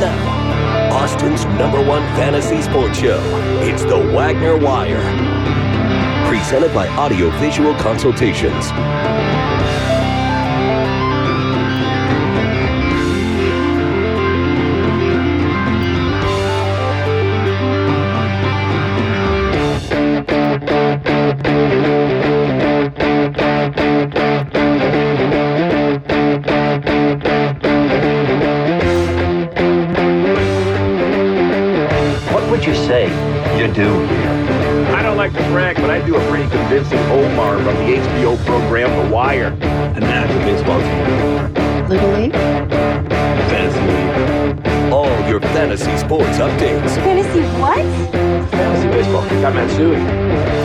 Now, Austin's number one fantasy sports show. It's the Wagner Wire. Presented by Audio Visual Consultations. Do here? I don't like to brag, but I do a pretty convincing Omar from the HBO program The Wire. An active baseball team. Little League? Fantasy league. All your fantasy sports updates. Fantasy what? Fantasy baseball. Got Matsui.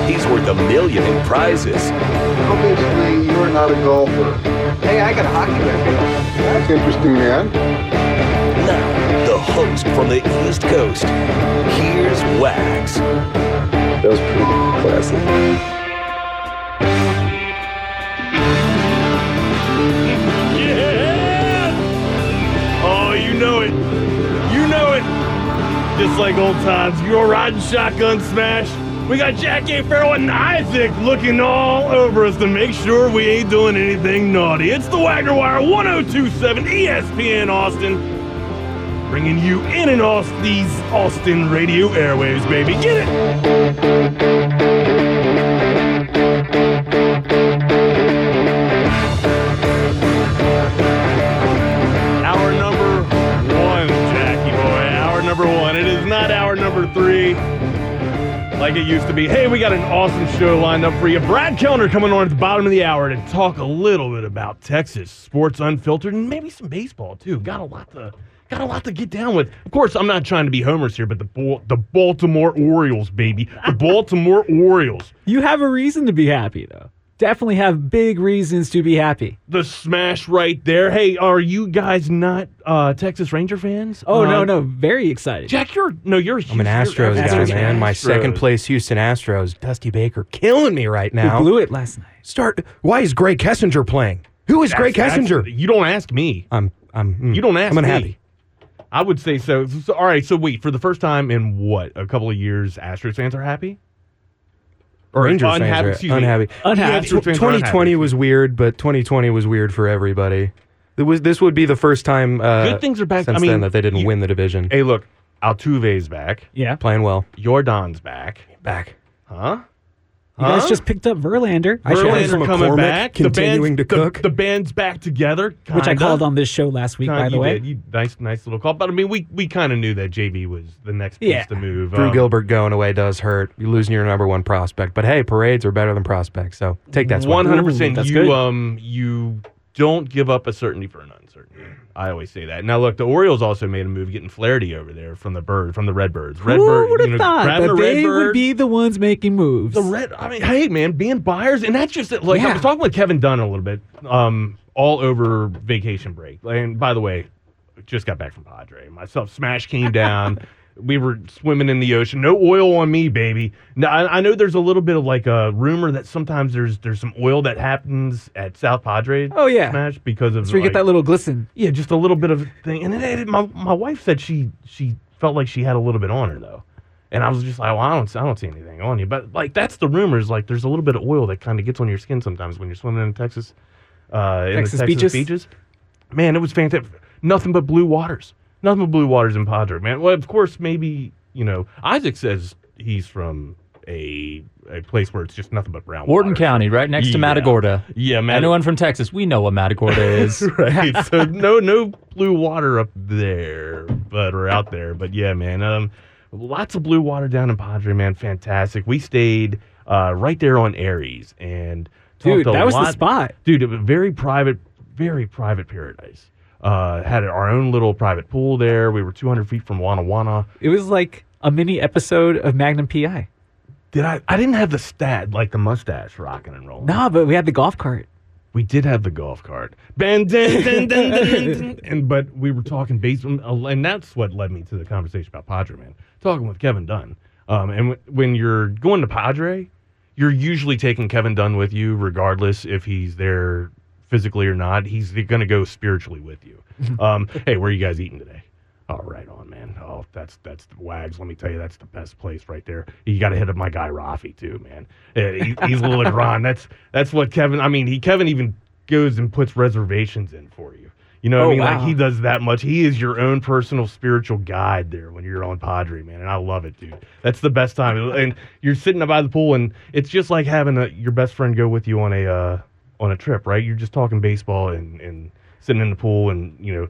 He's worth a million in prizes. Obviously, you're not a golfer. Hey, I got a hockey record. That's interesting, man. Now, the host from the East Coast. Here's Wags. That was pretty classy. Yeah! Oh, you know it. You know it. Just like old times, you're riding shotgun smash. We got Jackie Farrell and Isaac looking all over us to make sure we ain't doing anything naughty. It's the Wagner Wire 1027 ESPN Austin. Bringing you in and off these Austin radio airwaves, baby. Get it! Hour number one, Jackie boy. Hour number one. It is not hour number three like it used to be. Hey, we got an awesome show lined up for you. Brad Kellner coming on at the bottom of the hour to talk a little bit about Texas sports unfiltered and maybe some baseball too. Got a lot to got a lot to get down with. Of course, I'm not trying to be homers here, but the the Baltimore Orioles, baby, the Baltimore Orioles. You have a reason to be happy, though. Definitely have big reasons to be happy. The smash right there. Hey, are you guys not uh, Texas Ranger fans? Oh, no, Uh, no. Very excited. Jack, you're no, you're. I'm an Astros guy, Astros man. My Astros. second place Houston Astros. Dusty Baker killing me right We now. blew it last night. Start. Why is Greg Kessinger playing? Who is Greg That's- Kessinger? You don't ask me. I'm. I'm. mm, You don't ask I'm me. Unhappy. I would say so. so. All right. So wait, for the first time in what a couple of years, Astros fans are happy. Or Rangers unhappy. fans are excuse me. unhappy. Unhappy. Astros fans are unhappy. 2020 was weird, but 2020 was weird for everybody. It was. This would be the first time. Uh, Good things are back. Since I mean, then, that they didn't you- win the division. Hey, look, Altuve's back. Yeah. Playing well. Jordan's back. Back. Huh? You guys just picked up Verlander, I should Verlander have- Verlander coming McCormick back. continuing the band's, to cook. The, the band's back together. which I called on this show last week, Kinda- by the you way. did. You, nice, nice little call. But I mean, we we kind of knew that JV was the next piece Yeah. to move. Drew Um, Gilbert going away does hurt. You're losing your number one prospect. But hey, parades are better than prospects. So take that. One One hundred percent. that's You good. um you don't give up a certainty for an uncertainty. I always say that. Now look, the Orioles also made a move getting Flaherty over there from the bird from the Redbirds. Redbird, Who would have you know, thought that they Redbird, would be the ones making moves? the red. I mean, hey man, being buyers, and that's just it. Like I Yeah. was talking with Kevin Dunn a little bit, um, all over vacation break. And by the way, just got back from Padre. Myself, Smash came down. we were swimming in the ocean. No oil on me, baby. Now I, I know there's a little bit of like a rumor that sometimes there's there's some oil that happens at South Padre. Oh, yeah. Smash because of so you like, get that little glisten. yeah, just a little bit of thing. And then it, my my wife said she she felt like she had a little bit on her though. And I was just like, well, I don't, I don't see anything on you. But like, that's the rumors. Like, there's a little bit of oil that kind of gets on your skin sometimes when you're swimming in Texas, uh, in Texas the Texas beaches? beaches. Man, it was fantastic. Nothing but blue waters. Nothing but blue waters in Padre, man. Well, of course, maybe you know Isaac says he's from a a place where it's just nothing but brown. Wharton water. County, right next to Yeah. Matagorda. Yeah, man. Anyone from Texas, we know what Matagorda is. right. So no no blue water up there, but or out there. But yeah, man. Um, lots of blue water down in Padre, man. Fantastic. We stayed uh, right there on Aries, and Dude, that was the spot. Dude, a very private, very private paradise. Uh, had our own little private pool there. We were 200 feet from Wanna Wanna. It was like a mini episode of Magnum PI. Did I? I didn't have the stat like the mustache rocking and rolling. Nah, but we had the golf cart. We did have the golf cart. Dun, dun, dun, dun, dun. and but we were talking baseball, and that's what led me to the conversation about Padre, man. Talking with Kevin Dunn, um, and w- when you're going to Padre, you're usually taking Kevin Dunn with you, regardless if he's there physically or not. He's going to go spiritually with you. Um, hey, where are you guys eating today? All right, on, man. Oh, that's that's the Wags. Let me tell you, that's the best place right there. You got to hit up my guy Rafi too, man. Uh, he, he's a little Legron. That's that's what Kevin. I mean, he Kevin even goes and puts reservations in for you. You know what Oh, I mean? wow. Like he does that much. He is your own personal spiritual guide there when you're on Padre, man. And I love it, dude. That's the best time. And you're sitting by the pool, and it's just like having a, your best friend go with you on a uh, on a trip, right? You're just talking baseball and and sitting in the pool and you know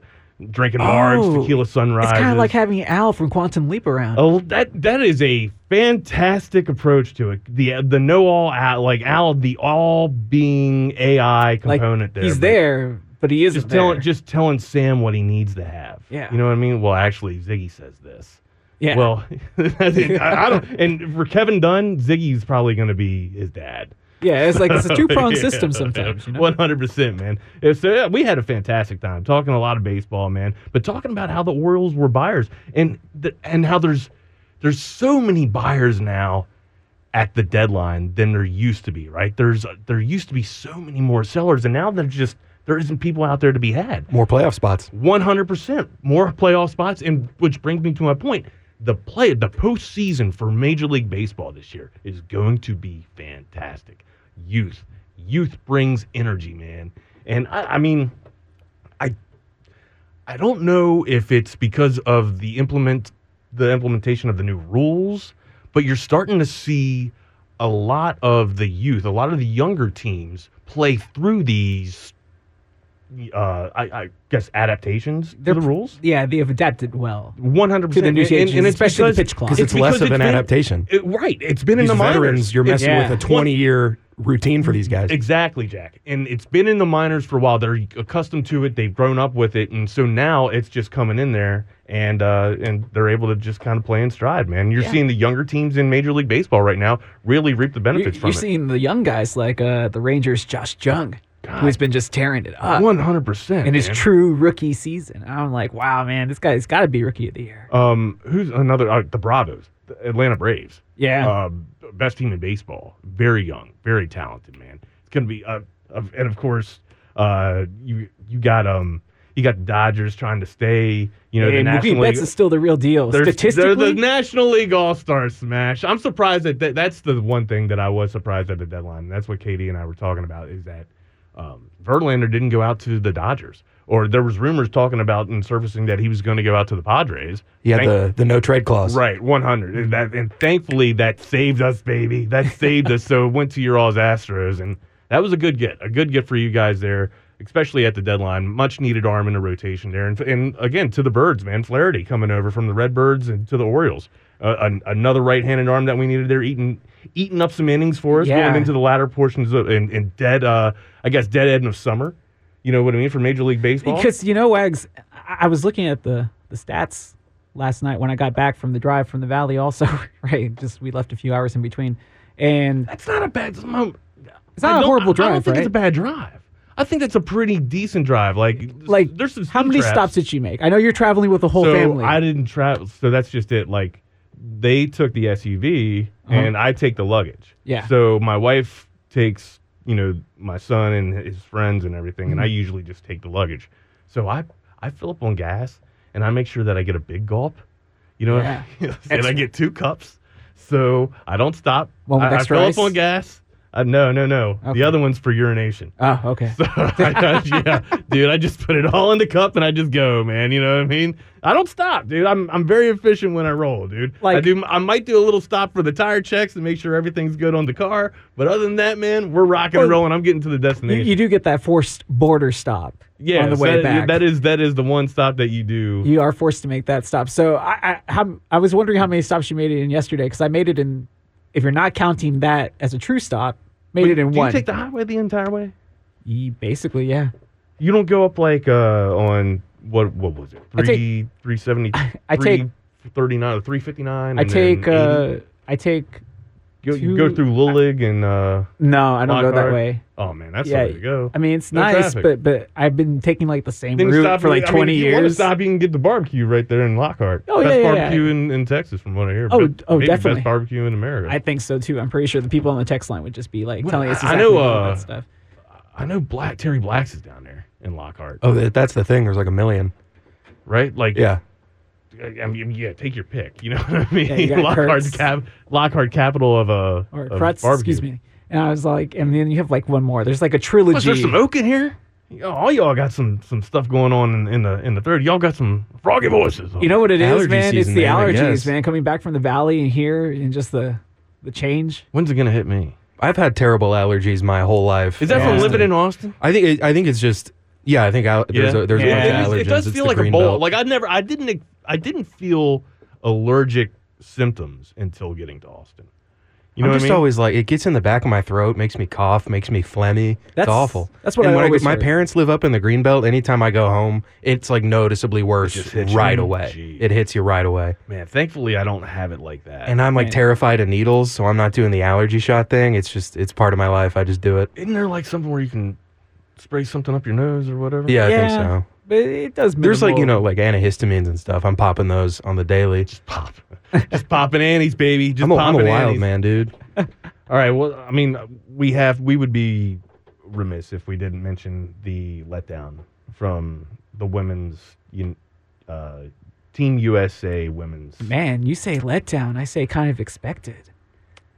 drinking Margs, Oh, tequila sunrise. It's kind of like having Al from Quantum Leap around. Oh, that that is a fantastic approach to it. The the know all Al, like Al, the all being AI like component there. he's but there, but he isn't Just telling there. just telling Sam what he needs to have. Yeah. you know what I mean. Well, actually, Ziggy says this. yeah. Well, I, I don't. And for Kevin Dunn, Ziggy's probably going to be his dad. Yeah, it's like it's a two pronged system sometimes. One hundred percent, man. It's, so, yeah, we had a fantastic time talking a lot of baseball, man. But talking about how the Orioles were buyers and the, and how there's there's so many buyers now at the deadline than there used to be. Right? There's there used to be so many more sellers, and now there's just there isn't people out there to be had. More playoff spots. One hundred percent more playoff spots, and which brings me to my point: the play, the postseason for Major League Baseball this year is going to be fantastic. Youth, youth brings energy, man, and I, I mean, I, I don't know if it's because of the implement, the implementation of the new rules, but you're starting to see a lot of the youth, a lot of the younger teams play through these uh, I, I guess adaptations They're to the rules. Yeah, they have adapted well. One hundred percent To the percent, new and, changes, and it's especially the because, pitch clock. Because it's less of an been- adaptation. it- right, it's been in These the minors. veterans, you're messing Yeah. with a 20 year routine for these guys. Exactly, Jack. And it's been in the minors for a while. They're accustomed to it. They've grown up with it, and so now it's just coming in there, and uh, and they're able to just kind of play in stride, man. You're seeing the younger teams in Major League Baseball right now really reap the You're, benefits you're from seeing the young guys like uh, the Rangers' Josh Jung, who's been just tearing it up One hundred percent in his true rookie season. I'm like, wow, man, this guy's got to be rookie of the year. Um, who's another? Uh, the Bravos, the Atlanta Braves. Yeah. Uh, best team in baseball. Very young, very talented, man. It's gonna be. Uh, and of course, uh, you you got um, you got the Dodgers trying to stay. You know, the and Mookie National Betts League. is still the real deal. They're, Statistically, they're the National League All Star smash. I'm surprised that, that that's the one thing that I was surprised at the deadline. That's what Katie and I were talking about is that um, Verlander didn't go out to the Dodgers, or there was rumors talking about and surfacing that he was going to go out to the Padres. Yeah, Thank- the, the no trade clause. Right, 100. And, that, and thankfully, that saved us, baby. That saved us. So it went to your all's Astros. And that was a good get. A good get for you guys there, especially at the deadline. Much needed arm in the rotation there. And, and again, to the Birds, man. Flaherty coming over from the Redbirds and to the Orioles. Uh, an, another right handed arm that we needed there, eating eating up some innings for us Yeah. going into the latter portions of and, and dead, uh, I guess, dead end of summer. You know what I mean? For Major League Baseball. because you know, Wags, I I was looking at the the stats last night when I got back from the drive from the valley. Also, right, just we left a few hours in between, and That's not a bad. It's not a horrible drive. I don't think right? it's a bad drive. I think that's a pretty decent drive. Like, like there's some how many traps. stops did you make? I know you're traveling with the whole so family. I didn't travel. So that's just it. Like, they took the SUV and I take the luggage. Uh-huh. Yeah. So my wife takes, you know, my son and his friends and everything, and I Mm-hmm. usually just take the luggage. So I I fill up on gas and I make sure that I get a big gulp. You know, Yeah. and I get two cups. So I don't stop. One with I, I fill ice? up on gas. Uh, no, no, no. Okay. The other one's for urination. oh, okay. So yeah, dude, I just put it all in the cup and I just go, man. You know what I mean? I don't stop, dude. I'm I'm very efficient when I roll, dude. Like, I do. I might do a little stop for the tire checks and make sure everything's good on the car. But other than that, man, we're rocking and rolling. I'm getting to the you, destination. you do get that forced border stop yeah, on the so way that, back. that is that is the one stop that you do. you are forced to make that stop. So I I, how, I was wondering how many stops you made it in yesterday because I made it in. If you're not counting that as a true stop, made it in do one. you take the highway the entire way? Ye- basically, yeah. You don't go up like uh on what what was it? I Three three seventy. I take- thirty nine or three fifty nine. I take uh I take Go, you go through Luling and uh no, I don't go that Lockhart. way. Oh man, that's Yeah, the way to go. I mean, it's No nice, traffic. but but I've been taking like the same Then route stop for like I mean, 20 if you want to years. stop, you can get the barbecue right there in Lockhart. Oh, best yeah, yeah, yeah. barbecue In, in Texas, from what I hear. Oh, Best- oh, maybe definitely. best barbecue in America. I think so too. I'm pretty sure the people on the text line would just be like Well, telling us I- I know, all uh, that stuff. I know Black Terry Blacks is down there in Lockhart, Oh, that's the thing. There's like a million. right? Like, Yeah. I mean, yeah, take your pick. You know what I mean? Yeah, Lockhart's cap, Lockhart capital of uh, or of Krutz, barbecue. excuse me. And I was like, and then you have like one more. There's like a trilogy. Was there some oak in here? Oh, all y'all got some some stuff going on in, in the in the third. Y'all got some froggy voices. You know what it is, Allergy man? It's season, the man, I allergies, guess. man. Coming back from the valley and here, and just the the change. When's it gonna hit me? I've had terrible allergies my whole life. Is that from living in Austin? I think it, I think it's just yeah. I think al- there's a, there's Yeah. a bunch It, of is- allergens. it does It's feel the like a green bowl. belt. Like I never, I didn't, I didn't feel allergic symptoms until getting to Austin. You know I'm just I mean? always like it gets in the back of my throat, makes me cough, makes me phlegmy. That's- it's awful. that's what and I when always my heard. parents live up in the green belt. Anytime I go home, it's like noticeably worse right you? away. Gee. It hits you right away. Man, thankfully I don't have it like that. And I'm like Man. terrified of needles, so I'm not doing the allergy shot thing. It's just it's part of my life. I just do it. isn't there like something where you can spray something up your nose or whatever? Yeah, I think so. But it does. There's like you know like antihistamines and stuff. I'm popping those on the daily. just pop, just popping annies, baby. Just I'm a, I'm a wild annies. man, dude. All right. Well, I mean, we have we would be remiss if we didn't mention the letdown from the women's uh, Team USA women's. Man, you say letdown. I say kind of expected.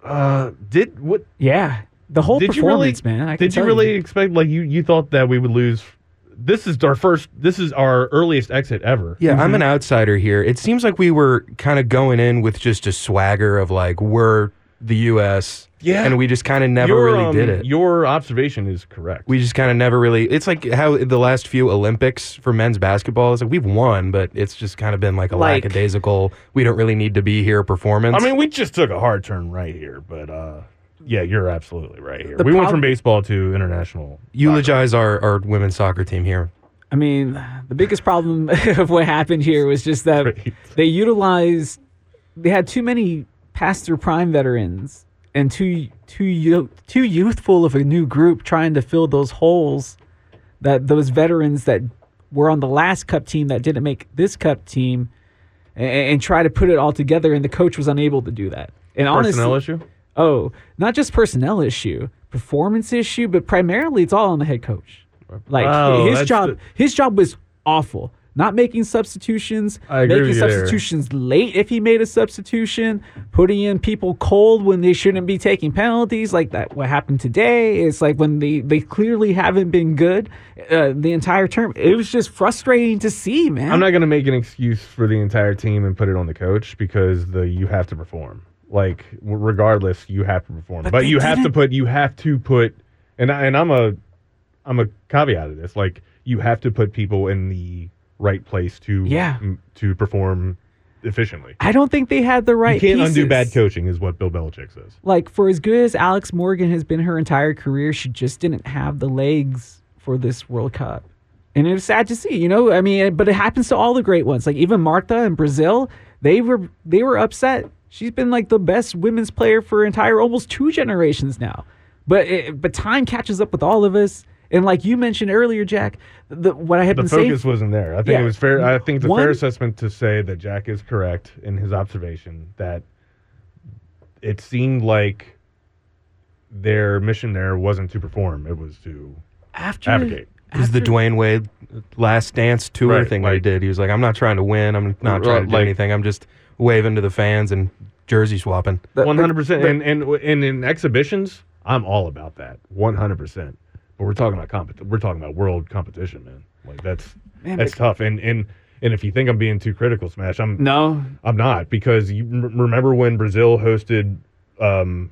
Uh, did what? Yeah, the whole did you really? performance, man. I can did you tell really expect like you you thought that we would lose? This is our first. This is our earliest exit ever. Yeah, Mm-hmm. I'm an outsider here. It seems like we were kind of going in with just a swagger of like we're the U.S. Yeah. and we just kind of never Your, really um, did it. Your observation is correct. we just kind of never really. It's like how the last few Olympics for men's basketball is like we've won, but it's just kind of been like a Like- lackadaisical. We don't really need to be here performance. I mean, we just took a hard turn right here, but uh, yeah, you're absolutely right here. The we went from baseball to international. eulogize our, our women's soccer team here. I mean, the biggest problem of what happened here was just that Great. they utilized. They had too many past their prime veterans and too too too youthful of a new group trying to fill those holes that those veterans that were on the last cup team that didn't make this cup team and, and try to put it all together and the coach was unable to do that. And Personnel honestly, issue. Oh, not just personnel issue, performance issue, but primarily it's all on the head coach. Like his job, the- his job was awful. Not making substitutions, making you there. substitutions late if he made a substitution, putting in people cold when they shouldn't be taking penalties, like that. What happened today? It's like when they they clearly haven't been good uh, the entire term. It was just frustrating to see, man. I'm not going to make an excuse for the entire team and put it on the coach because the you have to perform. Like regardless, you have to perform. But, But you have to put you have to put and I, and I'm a I'm a caveat of this. Like you have to put people in the right place to Yeah. m- to perform efficiently. I don't think they had the right. you can't undo bad coaching, is what Bill Belichick says. like for as good as Alex Morgan has been her entire career, she just didn't have the legs for this World Cup. And it was sad to see, you know. I mean, but it happens to all the great ones. Like even Marta in Brazil, they were they were upset. She's been like the best women's player for entire almost two generations now. But it, but time catches up with all of us. And like you mentioned earlier, Jack, the, what I had The been saying. focus wasn't there. I think Yeah. it was fair. I think it's a One- fair assessment to say that Jack is correct in his observation that it seemed like their mission there wasn't to perform; it was to after advocate. This is the after- Dwyane Wade last dance tour Right, thing they like- did. He was like, I'm not trying to win. I'm not Uh, trying to do like- anything. I'm just waving to the fans and jersey swapping. One hundred percent. And and and in exhibitions, I'm all about that. One hundred percent. But we're talking about compet- We're talking about world competition, man. Like that's Man, that's but- tough. And and and if you think I'm being too critical, Smash, I'm No, I'm not because you m- remember when Brazil hosted um,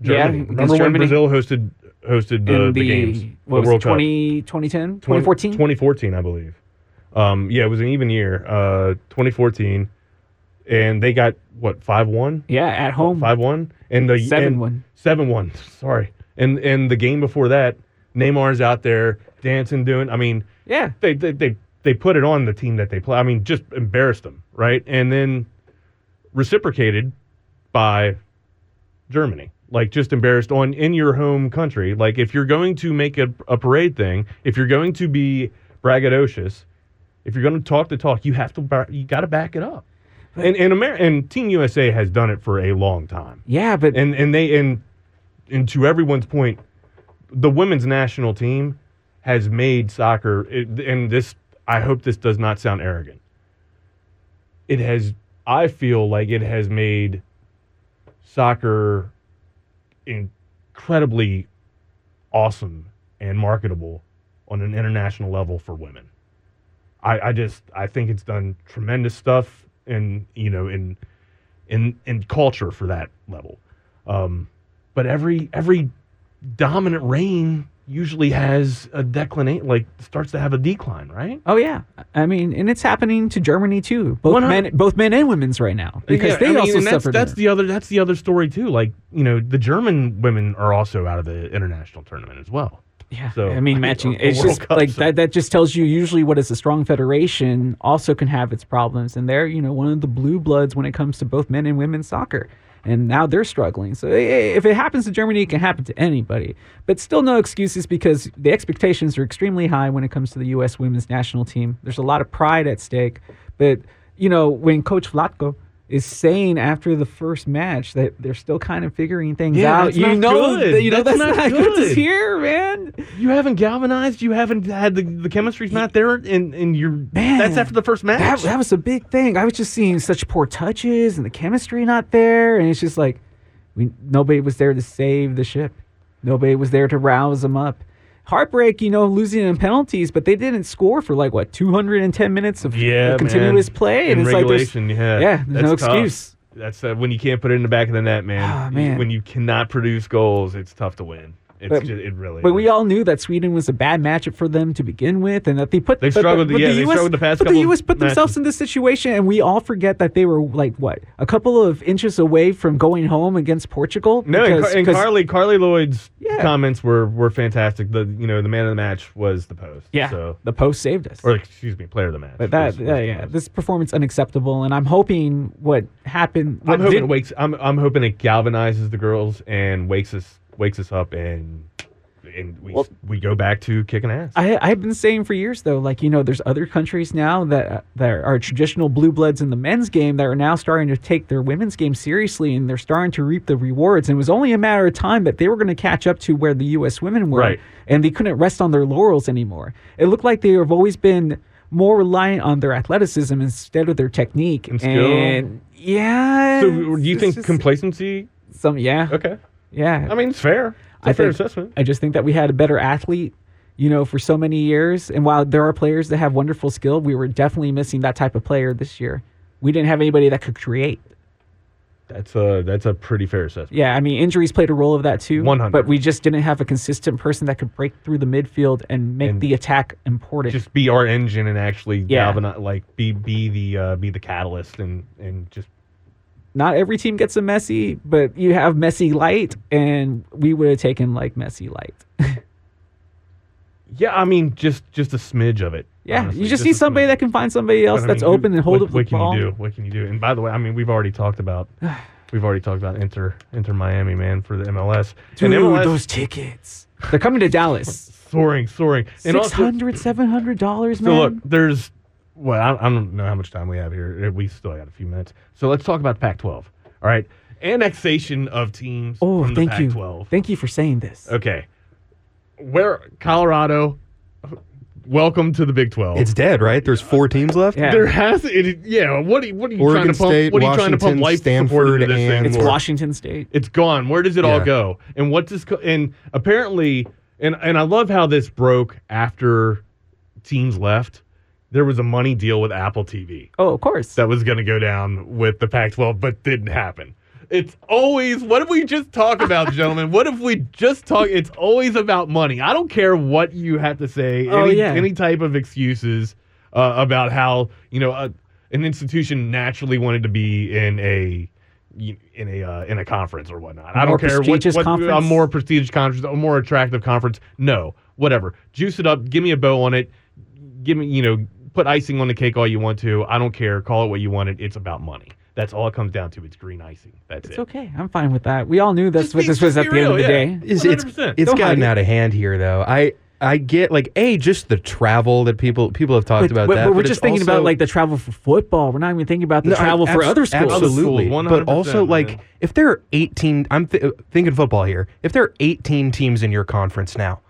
Yeah, Germany. against remember when Germany. Brazil hosted hosted the, the, the, games, what the was World it, 20, 2010, 2014? 2014, I believe. Um, yeah, it was an even year, uh, 2014, and they got what five one, Yeah, at home. five one, and the Seven and- one. seven one. Sorry, and and the game before that, Neymar's out there dancing, doing. I mean, Yeah. they they they, they put it on the team that they play. I mean, just embarrassed them, right? And then reciprocated by Germany. Like just embarrassed on in your home country. Like if you're going to make a, a parade thing, if you're going to be braggadocious, if you're going to talk the talk, you have to you got to back it up. And and Amer- and Team USA has done it for a long time. Yeah, but And and they and and to everyone's point, the women's national team has made soccer. And this, I hope this does not sound arrogant. it has. I feel like it has made soccer incredibly awesome and marketable on an international level for women. I, I just I think it's done tremendous stuff in you know in in in culture for that level. Um, but every every dominant reign usually has a declination, like starts to have a decline, right? Oh yeah, I mean, and it's happening to Germany too. Both 100 men, both men and women's right now because Yeah, they I mean, also and that's, suffered. That's the other. That's the other story too. Like you know, the German women are also out of the international tournament as well. Yeah, So, I mean, matching. the It's just Cup, like so- that. That just tells you usually what is a strong federation also can have its problems, and they're you know one of the blue bloods when it comes to both men and women's soccer, and now they're struggling. So if it happens to Germany, it can happen to anybody. But still, no excuses because the expectations are extremely high when it comes to the U.S. women's national team. There's a lot of pride at stake, but you know when Coach Vlatko is saying after the first match that they're still kind of figuring things Yeah, out. that's you not know, good. that- you know That's that's, not not, good to hear, man. You haven't galvanized. You haven't had the the chemistry's not there, and and you're Man, that's after the first match. That, that was a big thing. I was just seeing such poor touches and the chemistry not there, and it's just like we nobody was there to save the ship. Nobody was there to rouse them up. Heartbreak, you know, losing in penalties, but they didn't score for like what 210 minutes of yeah, continuous man. play, in and it's regulation. like yeah, there's, yeah, there's no tough. excuse. That's uh, when you can't put it in the back of the net, man. You- man. When you cannot produce goals, it's tough to win. It's But- just, it really. But is. we all knew that Sweden was a bad matchup for them to begin with, and that they put They struggled- but yeah, the they US, struggled the past but the couple U.S. put themselves in this situation, and we all forget that they were like what a couple of inches away from going home against Portugal. No, and, Car- and Carly Carli Lloyd's Yeah. comments were were fantastic. The you know the man of the match was the post. yeah, So the post saved us. or excuse me, player of the match. But that, was- was yeah, the yeah, this performance unacceptable, and I'm hoping what happened. What I'm hoping did- wakes. I'm I'm hoping it galvanizes the girls and wakes us wakes us up and and we Well- we go back to kicking ass. I, I've been saying for years though, like you know, there's other countries now that that are traditional blue bloods in the men's game that are now starting to take their women's game seriously, and they're starting to reap the rewards. And it was only a matter of time that they were going to catch up to where the U.S. women were, Right. and they couldn't rest on their laurels anymore. It looked like they have always been more reliant on their athleticism instead of their technique. And skill. And yeah, so do you think just- complacency? some? Yeah, Okay, yeah. I mean it's fair. It's a I fair think, assessment. I just think that we had a better athlete, you know, for so many years. And while there are players that have wonderful skill, we were definitely missing that type of player this year. We didn't have anybody that could create. That's a that's a pretty fair assessment. Yeah, I mean, injuries played a role of that too. 100. But we just didn't have a consistent person that could break through the midfield and make And the attack important. Just be our engine and actually Yeah. galvanize, like be be the uh, be the catalyst and and just Not every team gets a Messi, but you have Messi light, and we would have taken like Messi light. yeah. I mean just just a smidge of it. Yeah, honestly, you just a need somebody smidge. that can find somebody else that's mean, open and hold what, up what the can ball. you do? What can you do? And by the way, I mean we've already talked about we've already talked about Inter Inter Miami man for the MLS. Dude, and MLS those tickets. They're coming to Dallas. soaring, soaring. And also, 600 700 dollars, so look, there's well, I, I don't know how much time we have here. We still got a few minutes. So let's talk about Pac-12. All right, annexation of teams. oh, from the thank you. Pac-12. Thank you for saying this. Okay, where Colorado? Welcome to the Big Twelve. It's dead, right? There's four teams left. Yeah. There has it, yeah. What are you, what are you Oregon trying to pump? State, what are you trying to pump life support Stanford, into this and- thing? It's for? Washington State. It's gone. Where does it all Yeah. go? And what does co- and apparently and and I love how this broke after teams left. There was a money deal with Apple TV Oh, of course. that was going to go down with the Pac-12, but didn't happen. It's always what if we just talk about, gentlemen? What if we just talk? It's always about money. I don't care what you have to say. Oh, any, yeah. any type of excuses uh, about how you know a, an institution naturally wanted to be in a in a uh, in a conference or whatnot. I don't care what, what a conference? more prestigious conference, a more attractive conference. No, whatever. Juice it up. Give me a bow on it. Give me you know put icing on the cake all you want to. I don't care. Call it what you want it. It's about money. That's all it comes down to. It's green icing. That's it. it's it. okay. I'm fine with that. We all knew that's Just what be- this was just at be the end of the real, day. yeah. It's, it's, 100%. it's Don't gotten hide it. out of hand here, though. I I get like a just the travel that people people have talked But, about but- that. but we're it's just thinking also- about like the travel for football. We're not even thinking about the No, I- travel for abs- other schools. Absolutely, Other schools, but also 100%, like man. if there are 18, I'm th- thinking football here. If there are 18 teams in your conference now,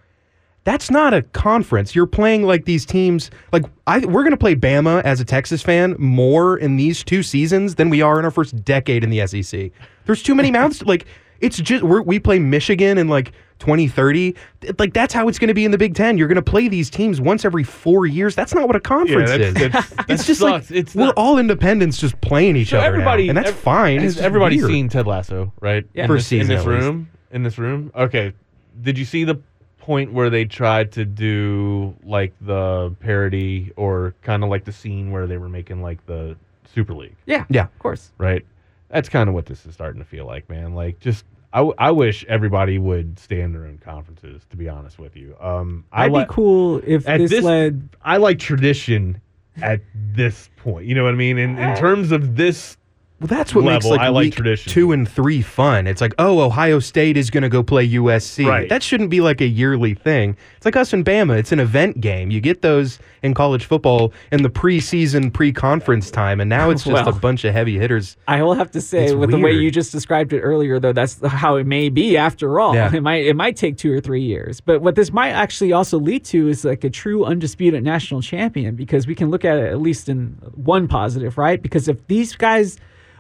That's not a conference. You're playing like these teams. Like I, we're going to play Bama as a Texas fan more in these two seasons than we are in our first decade in the SEC. There's too many mouths. Like it's just we're, we play Michigan in like 2030. Like that's how it's going to be in the Big Ten. You're going to play these teams once every four years. That's not what a conference that's- is. that's- that it's just like. It's we're not- all independents just playing each So other. now, everybody, and that's ev- fine. Has It's everybody weird. seen Ted Lasso, right? Yeah. In First this, season, in this at least. room. In this room. Okay. Did you see the point where they tried to do like the parody or kind of like the scene where they were making like the Super League, Yeah, Yeah. of course. right? That's kind of what this is starting to feel like, man. Like just. I, w- I wish everybody would stay in their own conferences. To be honest with you, um, I I'd li- be cool if at this, this- led. I like tradition at this point. You know what I mean? In in terms of this Well, that's what makes level, like, I like week tradition. two and three fun. It's like, oh, Ohio State is going to go play USC. Right. That shouldn't be like a yearly thing. It's like us and Bama. It's an event game. You get those in college football in the preseason, pre-conference time, and now it's just Well. a bunch of heavy hitters. I will have to say, It's with the way you just described it earlier, though, that's how it may be. After all, Yeah. it might it might take two or three years. But what this might actually also lead to is like a true undisputed national champion, because we can look at it at least in one positive, right? Because if these guys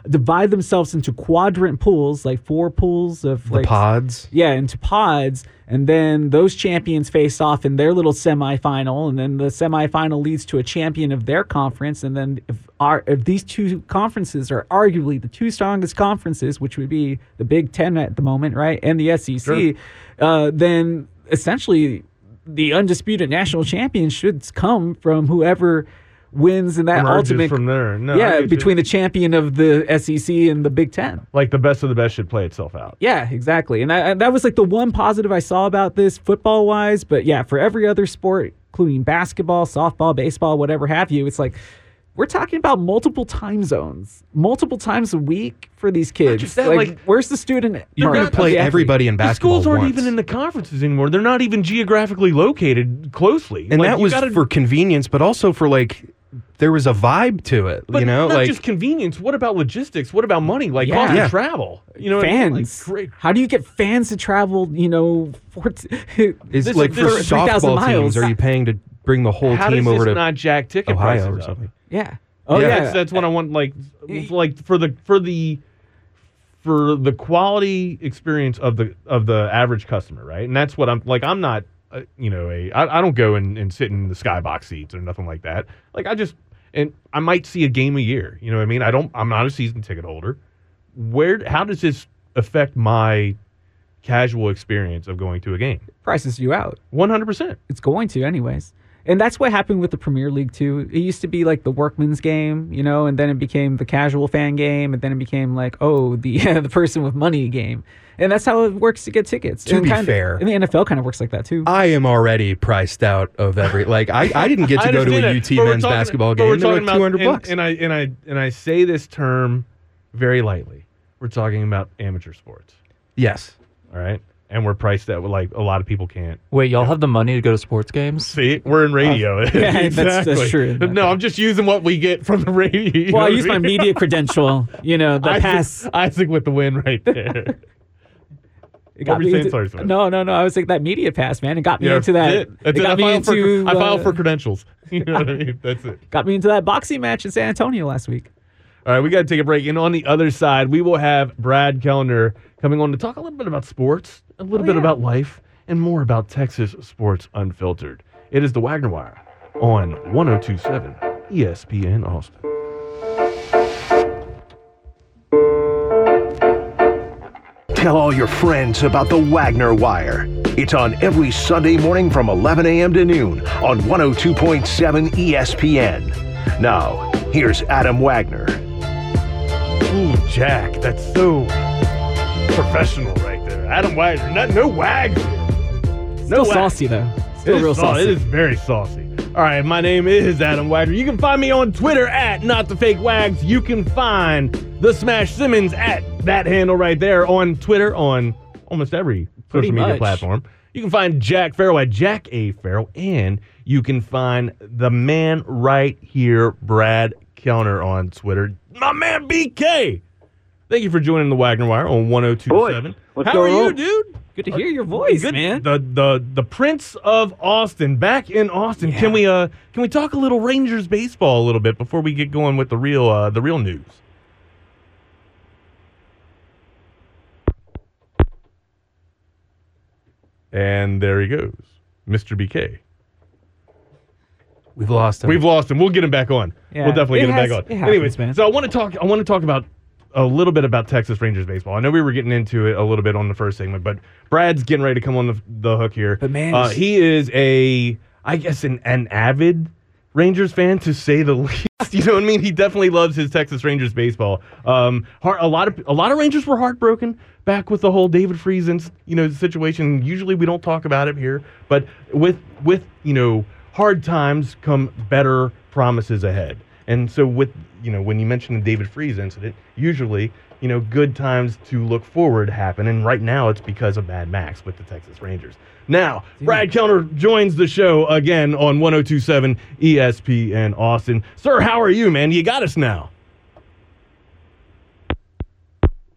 divide themselves into quadrant pools, like four pools of The like pods. yeah, into pods, and then those champions face off in their little semifinal, and then the semifinal leads to a champion of their conference, and then if our if these two conferences are arguably the two strongest conferences, which would be the Big Ten at the moment, right, and the SEC, Sure. uh, then essentially the undisputed national champion should come from whoever wins in that emerges ultimate from there. No, yeah, get you. between the champion of the SEC and the Big Ten. like the best of the best should play itself out. Yeah, exactly. And that, that was like the one positive I saw about this football wise. But yeah, for every other sport, including basketball, softball, baseball, whatever have you, it's like we're talking about multiple time zones, multiple times a week for these kids. just that, like, like, where's the student? You're going to play everybody in The basketball schools aren't once. even in the conferences anymore. They're not even geographically located closely. and Like, that was gotta- for convenience, but also for like there was a vibe to it. But you know, not like just convenience. What about logistics? What about money? Like Yeah. cost Yeah. of travel? You know, what I mean? Like, Fans. great- How do you get fans to travel? You know, 14, is this- like this- for 3,000 softball miles. teams. Are you paying to bring the whole how team does over to not jack ticket Ohio prices or up? something? yeah. Oh Yeah. yeah. That's, that's what I want. Like, eh. like for the for the for the quality experience of the of the average customer, right? And that's what I'm like. I'm not, uh, you know, a I, I don't go and, and sit in the skybox seats or nothing like that. Like I just and I might see a game a year. You know what I mean? I don't. I'm not a season ticket holder. Where? How does this affect my casual experience of going to a game? prices you out. One hundred percent. It's going to, anyways. And that's what happened with the Premier League too. It used to be like the workman's game, you know, and then it became the casual fan game, and then it became like, oh, the the person with money game. And that's how it works to get tickets. To and be kind fair- and the NFL kind of works like that too. I am already priced out of every like I, I didn't get to go to a understand UT but men's talking- basketball but we're game. They're like talking about- two hundred and- bucks. And I and I and I say this term very lightly. We're talking about amateur sports, yes. all right? And we're priced at like a lot of people can't. Wait, y'all have the money to go to sports games? See, we're in radio. yeah, that's- that's Exactly. true. No, I'm just using what we get from the radio. you well, I use my mean? media credential, you know, the Isaac, pass. Isaac with the win right there. It you saying? into- Sorry, sorry. no, no, no. I was like that media pass, man. It got me Yeah, into that. it. It it. got I me filed for, into. I filed uh, for credentials. You know what I mean? That's it. got me into that boxing match in San Antonio last week. All right, we got to take a break. And on the other side, we will have Brad Kellner coming on to talk a little bit about sports, a little Oh, bit yeah. about life, and more about Texas sports unfiltered. It is the Wagner Wire on 1027 ESPN Austin. Tell all your friends about the Wagner Wire. It's on every Sunday morning from 11 a.m. to noon on 102.7 ESPN. Now, here's Adam Wagner. Ooh, Jack, that's so professional right there. Adam Wagner, not, no wags here. Still wags. saucy though. Still It is real sau- saucy. It is very saucy. All right, my name is Adam Wagner. You can find me on Twitter at Not the Fake Wags. You can find the Smash Simmons at that handle right there on Twitter on almost every Pretty social media much. platform. You can find Jack Farrell at Jack A Farrell, and you can find the man right here, Brad Kellner on Twitter. My man BK. Thank you for joining the Wagner Wire on 1027. Boy, what's How are going you, on? dude? Good to hear your voice, Good- man. The the the Prince of Austin back in Austin. Can we uh can we talk a little Rangers baseball a little bit before we get going with the real uh the real news? And there he goes, Mr. BK. We've lost him. We've lost him. We'll get him back on. Yeah, we'll definitely it get him has- back it on. happens, Anyways, man. so I want to talk. I want to talk about a little bit about Texas Rangers baseball. I know we were getting into it a little bit on the first segment, but Brad's getting ready to come on the, the hook here. But man, uh, he is a, I guess, an, an avid Rangers fan to say the least. You know what I mean? He definitely loves his Texas Rangers baseball. Um, heart, a lot of a lot of Rangers were heartbroken back with the whole David Friesen, you know, situation. Usually we don't talk about it here, but with with you know hard times come better promises ahead. And so with you know when you mention the David Freese incident, usually you know good times to look forward happen, and right now it's because of Mad Max with the Texas Rangers. Now, Brad Kellner joins the show again on 1027 ESPN Austin. Sir, how are you, man? You got us now.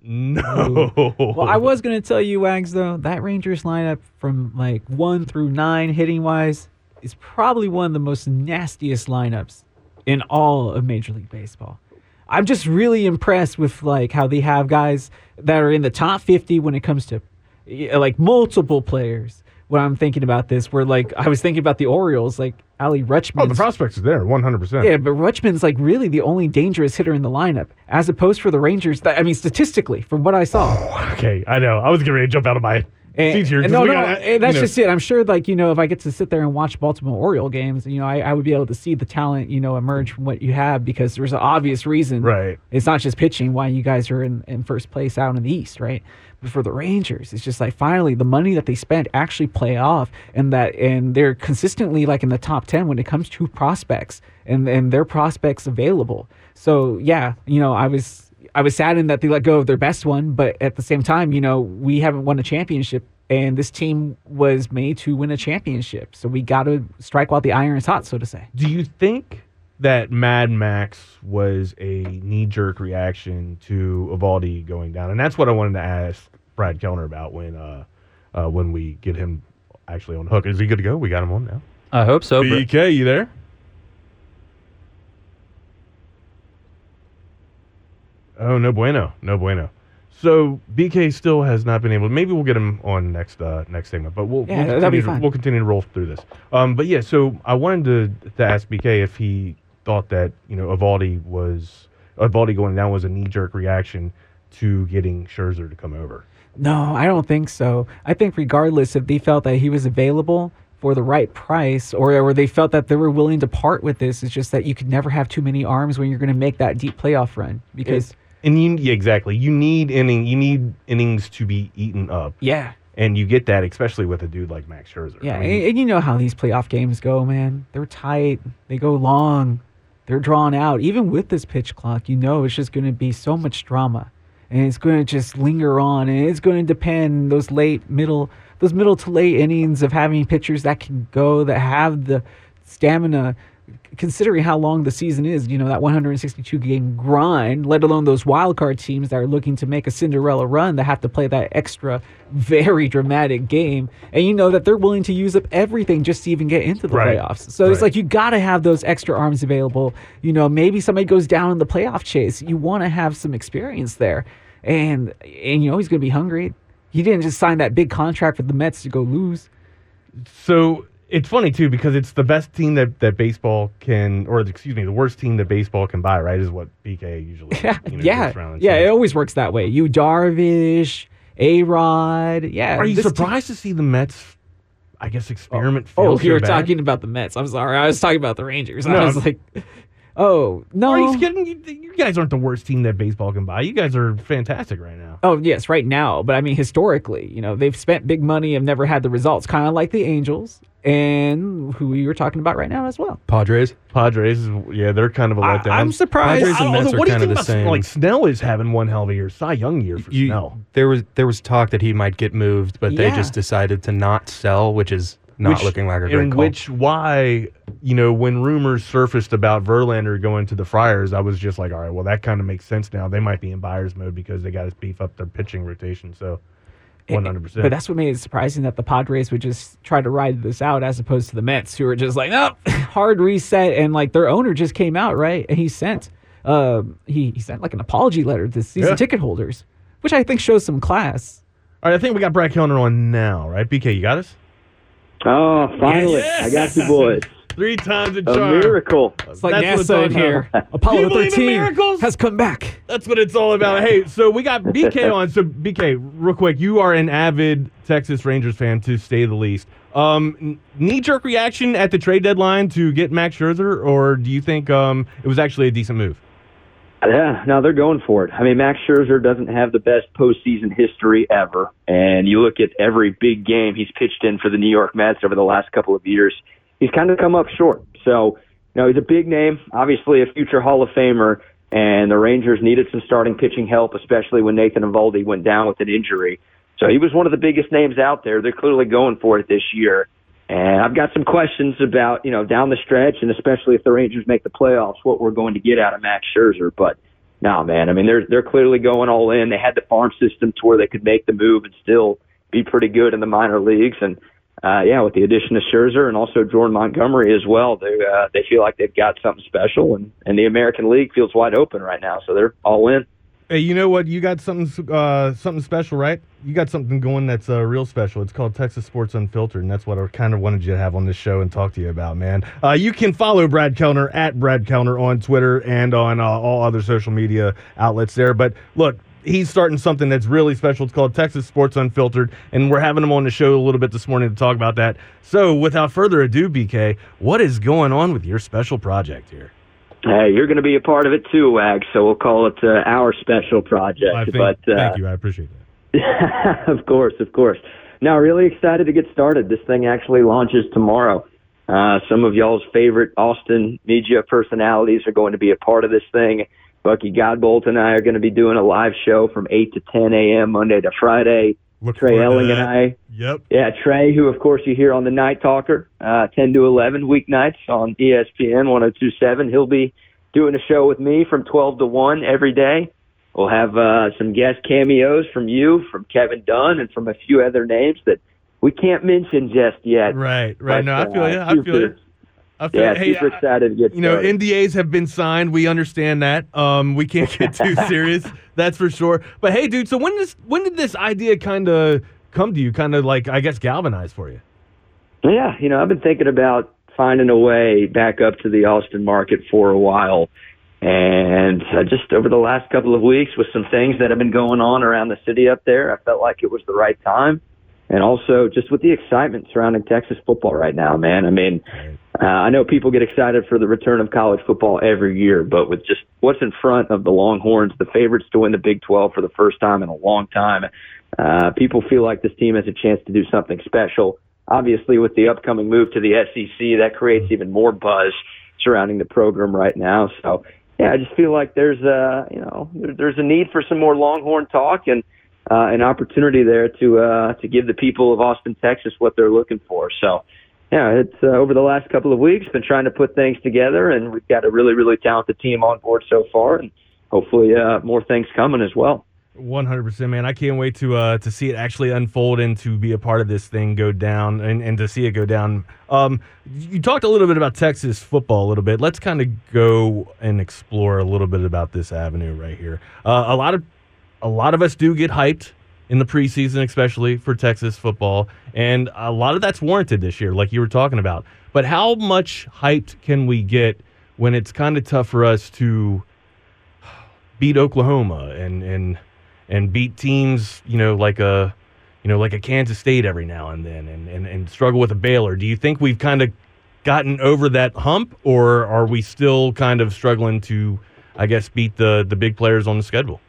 No. Well, I was going to tell you, Wags, though, that Rangers lineup from like one through nine hitting wise is probably one of the most nastiest lineups in all of Major League Baseball. I'm just really impressed with like how they have guys that are in the top 50 when it comes to like multiple players. When I'm thinking about this, where like I was thinking about the Orioles, like Adley Rutschman. Oh, the prospects are there, 100%. Yeah, but Rutschman's like really the only dangerous hitter in the lineup, as opposed for the Rangers. That, I mean, statistically, from what I saw. Oh, okay, I know. I was getting ready to jump out of my And, seat here. and no, no, gotta, and that's you know- just it. I'm sure, like you know, if I get to sit there and watch Baltimore Oriole games, you know, I, I would be able to see the talent, you know, emerge from what you have because there's an obvious reason. Right. It's not just pitching why you guys are in, in first place out in the East, right? But for the Rangers, it's just like finally the money that they spent actually play off, and that and they're consistently like in the top ten when it comes to prospects and and their prospects available. So yeah, you know, I was I was saddened that they let go of their best one, but at the same time, you know, we haven't won a championship, and this team was made to win a championship. So we got to strike while the iron is hot, so to say. Do you think that Mad Max was a knee jerk reaction to Eovaldi going down? And that's what I wanted to ask Brad Kellner about when uh, uh, when we get him actually on hook. Is he good to go? We got him on now. I hope so. Bra- BK, you there? Oh, no bueno, no bueno. So BK still has not been able. Maybe we'll get him on next uh, next segment, but we'll Yeah, we'll that'd be continue, to, fine. we'll continue to roll through this. Um, but yeah, so I wanted to to ask BK if he thought that you know Eovaldi was Eovaldi going down was a knee jerk reaction to getting Scherzer to come over. No, I don't think so. I think regardless if they felt that he was available for the right price or, or they felt that they were willing to part with this, it's just that you could never have too many arms when you're going to make that deep playoff run because And you yeah, exactly you need inning you need innings to be eaten up. yeah. And you get that, especially with a dude like Max Scherzer. Yeah, I mean, and, and you know how these playoff games go, man. They're tight. They go long. They're drawn out. Even with this pitch clock, you know it's just going to be so much drama, and it's going to just linger on, and it's going to depend those late middle, those middle to late innings of having pitchers that can go, that have the stamina. Considering how long the season is, you know that 162 game grind, let alone those wild card teams that are looking to make a Cinderella run that have to play that extra, very dramatic game, and you know that they're willing to use up everything just to even get into the Right. playoffs. So it's like you got to have those extra arms available. You know, maybe somebody goes down in the playoff chase. You want to have some experience there, and and you know he's going to be hungry. He didn't just sign that big contract with the Mets to go lose. So it's funny too because it's the best team that, that baseball can, or excuse me, the worst team that baseball can buy. Right, is what BK usually. Yeah, you know, yeah, goes around and yeah. It always works that way. You Darvish, A Rod. Yeah. Are you team- surprised to see the Mets? I guess experiment. Oh, oh so you're bad? talking about the Mets. I'm sorry. I was talking about the Rangers. No, I was like, oh no. Are you kidding? You, you guys aren't the worst team that baseball can buy. You guys are fantastic right now. Oh yes, right now. But I mean, historically, you know, they've spent big money and never had the results. Kind of like the Angels and who we were talking about right now as well. Padres. Padres, yeah, they're kind of a I, letdown. I'm surprised. Padres and oh, Mets are what do you kind of think the about same. like Snell is having one hell of a year, Cy Young year for You- Snell. there was there was talk that he might get moved, but they just decided to not sell, which is not Which- looking like a great in call. which why you know when rumors surfaced about Verlander going to the Friars, I was just like, all right, well that kind of makes sense now. They might be in buyer's mode because they got to beef up their pitching rotation. So One hundred percent. But that's what made it surprising that the Padres would just try to ride this out as opposed to the Mets, who were just like, no, hard reset. And like their owner just came out, right? And he sent uh, he, he sent like an apology letter to season Yeah. ticket holders, which I think shows some class. All right, I think we got Brad Kellner on now, right? BK, you got us? Oh, finally. Yes. I got you boys. Three times a A miracle. It's like That's what NASA it's in all here. about. Apollo you believe in 13 has come back. That's what it's all about. Hey, so we got BK on. So BK, real quick, you are an avid Texas Rangers fan, to say the least. Um, knee jerk reaction at the trade deadline to get Max Scherzer, or do you think um, it was actually a decent move? Yeah, no, they're going for it. I mean, Max Scherzer doesn't have the best postseason history ever, and you look at every big game he's pitched in for the New York Mets over the last couple of years. He's kind of come up short. So, you know, he's a big name, obviously a future Hall of Famer, and the Rangers needed some starting pitching help, especially when Nathan Eovaldi went down with an injury. So he was one of the biggest names out there. They're clearly going for it this year. And I've got some questions about, you know, down the stretch and especially if the Rangers make the playoffs, what we're going to get out of Max Scherzer. But no, man, I mean, they're, they're clearly going all in. They had the farm system to where they could make the move and still be pretty good in the minor leagues. And, uh, yeah, with the addition of Scherzer and also Jordan Montgomery as well, they, uh, they feel like they've got something special and, and the American League feels wide open right now. So they're all in. Hey, you know what? You got something uh, something special, right? You got something going that's uh, real special. It's called Texas Sports Unfiltered, and that's what I kind of wanted you to have on this show and talk to you about, man. Uh, you can follow Brad Kellner at Brad Kellner on Twitter and on uh, all other social media outlets there. But look, he's starting something that's really special. It's called Texas Sports Unfiltered, and we're having him on the show a little bit this morning to talk about that. So, without further ado, BK, what is going on with your special project here? Hey, you're going to be a part of it too, Wag. So we'll call it uh, our special project. I think, but uh, thank you, I appreciate that. of course, of course. Now, really excited to get started. This thing actually launches tomorrow. Uh, some of y'all's favorite Austin media personalities are going to be a part of this thing. Bucky Godbolt and I are going to be doing a live show from 8 to 10 a.m. Monday to Friday. Look Trey Elling and. I Yep. yeah, Trey, who of course you hear on the Night Talker, uh, 10 to 11 weeknights on ESPN 1027. He'll be doing a show with me from 12 to 1 every day. We'll have uh, some guest cameos from you, from Kevin Dunn, and from a few other names that we can't mention just yet. Right, right. But, no, I feel uh, you. I feel you. I feel Yeah, hey, super excited to get you know, started. NDAs have been signed. We understand that. Um, we can't get too serious. That's for sure. But hey, dude. So when this when did this idea kind of come to you? Kind of like I guess galvanize for you. Yeah, you know, I've been thinking about finding a way back up to the Austin market for a while. And uh, just over the last couple of weeks, with some things that have been going on around the city up there, I felt like it was the right time. And also, just with the excitement surrounding Texas football right now, man. I mean, uh, I know people get excited for the return of college football every year, but with just what's in front of the Longhorns, the favorites to win the Big 12 for the first time in a long time, uh, people feel like this team has a chance to do something special. Obviously, with the upcoming move to the SEC, that creates even more buzz surrounding the program right now. So, yeah, I just feel like there's a you know there's a need for some more Longhorn talk and uh, an opportunity there to uh, to give the people of Austin, Texas, what they're looking for. So, yeah, it's uh, over the last couple of weeks been trying to put things together, and we've got a really really talented team on board so far, and hopefully uh, more things coming as well. One hundred percent, man. I can't wait to uh, to see it actually unfold and to be a part of this thing go down and, and to see it go down. Um, you talked a little bit about Texas football a little bit. Let's kind of go and explore a little bit about this avenue right here. Uh, a lot of a lot of us do get hyped in the preseason, especially for Texas football, and a lot of that's warranted this year, like you were talking about. But how much hyped can we get when it's kind of tough for us to beat Oklahoma and and and beat teams, you know, like a you know, like a Kansas State every now and then and, and, and struggle with a Baylor. Do you think we've kind of gotten over that hump or are we still kind of struggling to I guess beat the the big players on the schedule?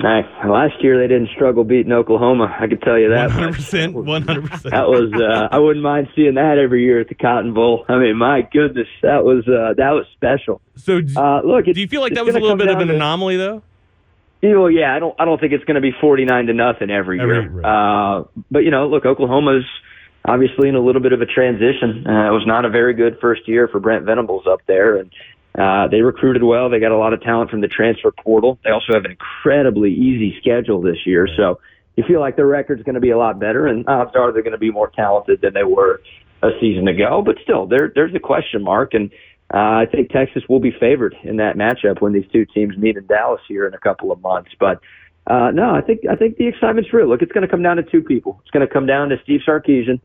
Hey, last year they didn't struggle beating Oklahoma. I can tell you that. 100%, 100%. That was uh, I wouldn't mind seeing that every year at the Cotton Bowl. I mean, my goodness, that was uh, that was special. So uh, look, do you feel like that was a little bit of an anomaly though? You know, yeah, I don't I don't think it's going to be 49 to nothing every Every- year. Uh, but you know, look, Oklahoma's obviously in a little bit of a transition. Uh, it was not a very good first year for Brent Venables up there, and uh, they recruited well. They got a lot of talent from the transfer portal. They also have an incredibly easy schedule this year, so you feel like their record's going to be a lot better, and odds are they're going to be more talented than they were a season ago. But still, there there's a question mark, and uh, I think Texas will be favored in that matchup when these two teams meet in Dallas here in a couple of months. But uh, no, I think I think the excitement's real. Look, it's going to come down to two people. It's going to come down to Steve Sarkisian,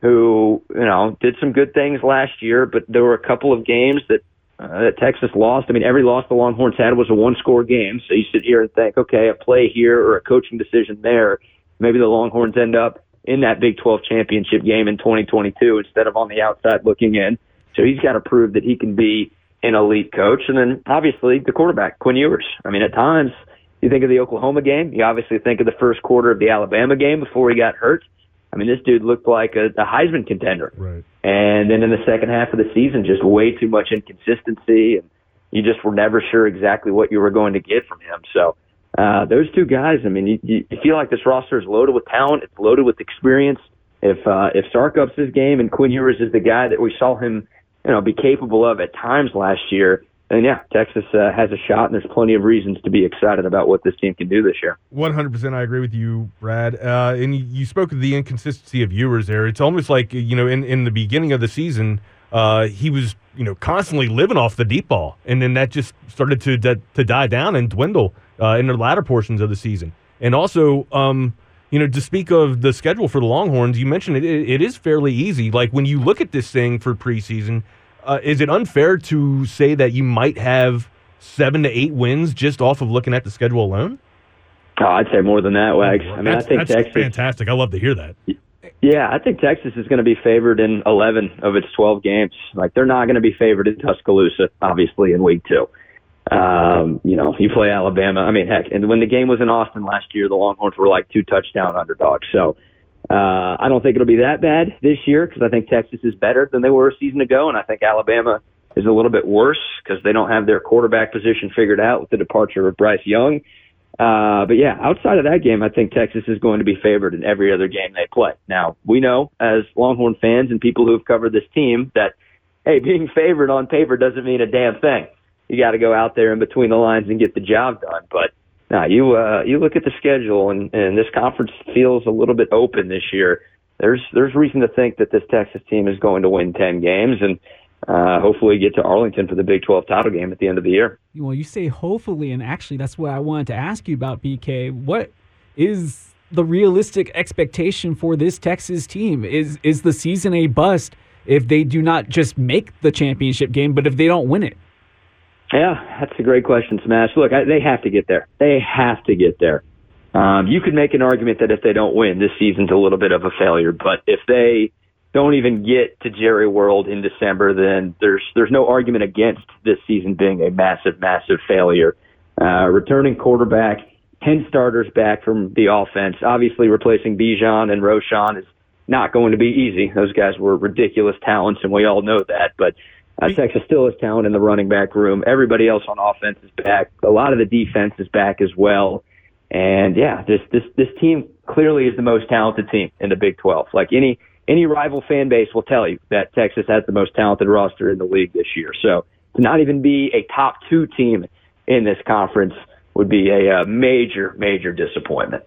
who you know did some good things last year, but there were a couple of games that uh, that Texas lost. I mean, every loss the Longhorns had was a one-score game. So you sit here and think, okay, a play here or a coaching decision there, maybe the Longhorns end up in that Big 12 championship game in 2022 instead of on the outside looking in. So he's got to prove that he can be an elite coach. And then obviously the quarterback, Quinn Ewers. I mean, at times you think of the Oklahoma game, you obviously think of the first quarter of the Alabama game before he got hurt. I mean, this dude looked like a, a Heisman contender. Right. And then in the second half of the season, just way too much inconsistency, and you just were never sure exactly what you were going to get from him. So uh, those two guys, I mean, you, you feel like this roster is loaded with talent. It's loaded with experience. If uh, if Sark ups his game and Quinn Ewers is the guy that we saw him, you know, be capable of at times last year, and yeah, Texas uh, has a shot, and there's plenty of reasons to be excited about what this team can do this year. 100%. I agree with you, Brad. Uh, and you spoke of the inconsistency of Ewers there. It's almost like, you know, in, in the beginning of the season, uh, he was, you know, constantly living off the deep ball. And then that just started to, to, to die down and dwindle uh, in the latter portions of the season. And also, um, you know, to speak of the schedule for the Longhorns, you mentioned it, it, it is fairly easy. Like when you look at this thing for preseason, uh, is it unfair to say that you might have seven to eight wins just off of looking at the schedule alone? Oh, I'd say more than that, Wags. I mean, that's, I think that's Texas. fantastic. I love to hear that. Yeah, I think Texas is going to be favored in 11 of its 12 games. Like they're not going to be favored in Tuscaloosa, obviously in week two. Um, you know, you play Alabama. I mean, heck, and when the game was in Austin last year, the Longhorns were like two touchdown underdogs. So uh, I don't think it'll be that bad this year because I think Texas is better than they were a season ago, and I think Alabama is a little bit worse because they don't have their quarterback position figured out with the departure of Bryce Young. Uh, but yeah, outside of that game, I think Texas is going to be favored in every other game they play. Now, we know as Longhorn fans and people who have covered this team that, hey, being favored on paper doesn't mean a damn thing. You got to go out there in between the lines and get the job done. But now you uh, you look at the schedule, and, and this conference feels a little bit open this year. There's there's reason to think that this Texas team is going to win ten games, and uh, hopefully get to Arlington for the Big 12 title game at the end of the year. Well, you say hopefully, and actually, that's what I wanted to ask you about, BK. What is the realistic expectation for this Texas team? Is is the season a bust if they do not just make the championship game, but if they don't win it? Yeah, that's a great question, Smash. Look, I, they have to get there. They have to get there. Um, you could make an argument that if they don't win, this season's a little bit of a failure. But if they don't even get to Jerry World in December, then there's there's no argument against this season being a massive, massive failure. Uh, returning quarterback, ten starters back from the offense. Obviously, replacing Bijan and Roschon is not going to be easy. Those guys were ridiculous talents, and we all know that. But uh, Texas still has talent in the running back room. Everybody else on offense is back. A lot of the defense is back as well. And yeah, this this this team clearly is the most talented team in the Big 12. Like any any rival fan base will tell you that Texas has the most talented roster in the league this year. So to not even be a top two team in this conference would be a, a major major disappointment.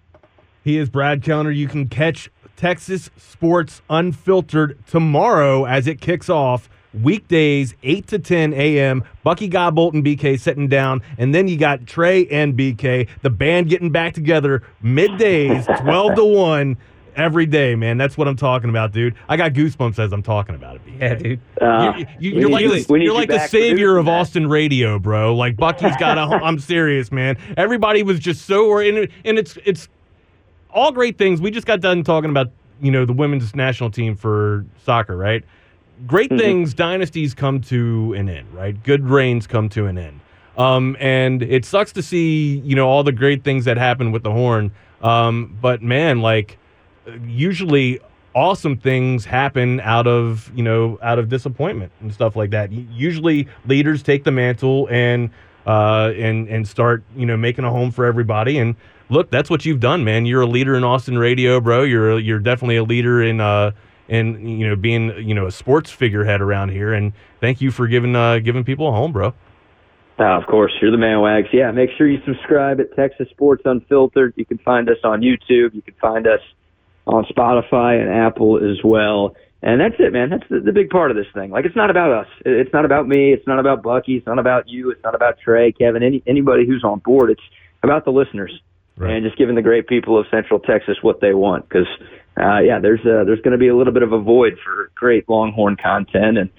He is Brad Kellner. You can catch Texas Sports Unfiltered tomorrow as it kicks off weekdays 8 to 10 a.m. Bucky Godbolt and BK sitting down, and then you got Trey and BK, the band getting back together middays, 12 to 1 every day, man. That's what I'm talking about, dude. I got goosebumps as I'm talking about it. BK. Yeah, dude. Uh, You, are like, you- the, you're you like the savior of that. Austin radio, bro. Like Bucky's got a. I'm serious, man. Everybody was just so, and, and it's it's all great things. We just got done talking about you know the women's national team for soccer, right? Great Mm-hmm. things, dynasties come to an end, right? Good reigns come to an end. Um, and it sucks to see you know all the great things that happen with the horn. Um, but man, like usually awesome things happen out of you know out of disappointment and stuff like that. Usually leaders take the mantle and uh, and and start you know making a home for everybody. And look, that's what you've done, man. You're a leader in Austin radio, bro. You're you're definitely a leader in uh in you know being you know a sports figurehead around here. And thank you for giving uh, giving people a home, bro. Uh, of course, you're the man, Wags. Yeah, make sure you subscribe at Texas Sports Unfiltered. You can find us on YouTube. You can find us on Spotify and Apple as well. And that's it, man. That's the, the big part of this thing. Like, it's not about us. It's not about me. It's not about Bucky. It's not about you. It's not about Trey, Kevin, any anybody who's on board. It's about the listeners and just giving the great people of Central Texas what they want. Because, uh, yeah, there's uh, there's going to be a little bit of a void for great Longhorn content, and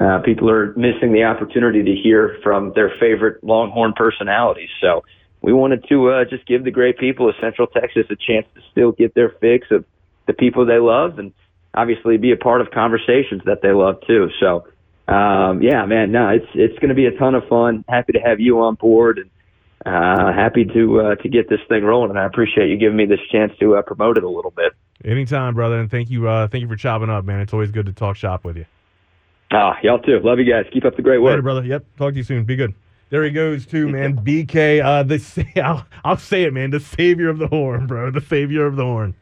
uh, people are missing the opportunity to hear from their favorite Longhorn personalities. So we wanted to uh, just give the great people of Central Texas a chance to still get their fix of the people they love, and obviously be a part of conversations that they love too. So. Um, yeah, man, no, it's it's going to be a ton of fun. Happy to have you on board, and uh, happy to uh, to get this thing rolling. And I appreciate you giving me this chance to uh, promote it a little bit. Anytime, brother, and thank you. Uh, thank you for chopping up, man. It's always good to talk shop with you. Ah, y'all too. Love you guys. Keep up the great work. Later, brother. Yep. Talk to you soon. Be good. There he goes, too, man. BK, uh, the I'll, I'll say it, man. The savior of the horn, bro. The savior of the horn.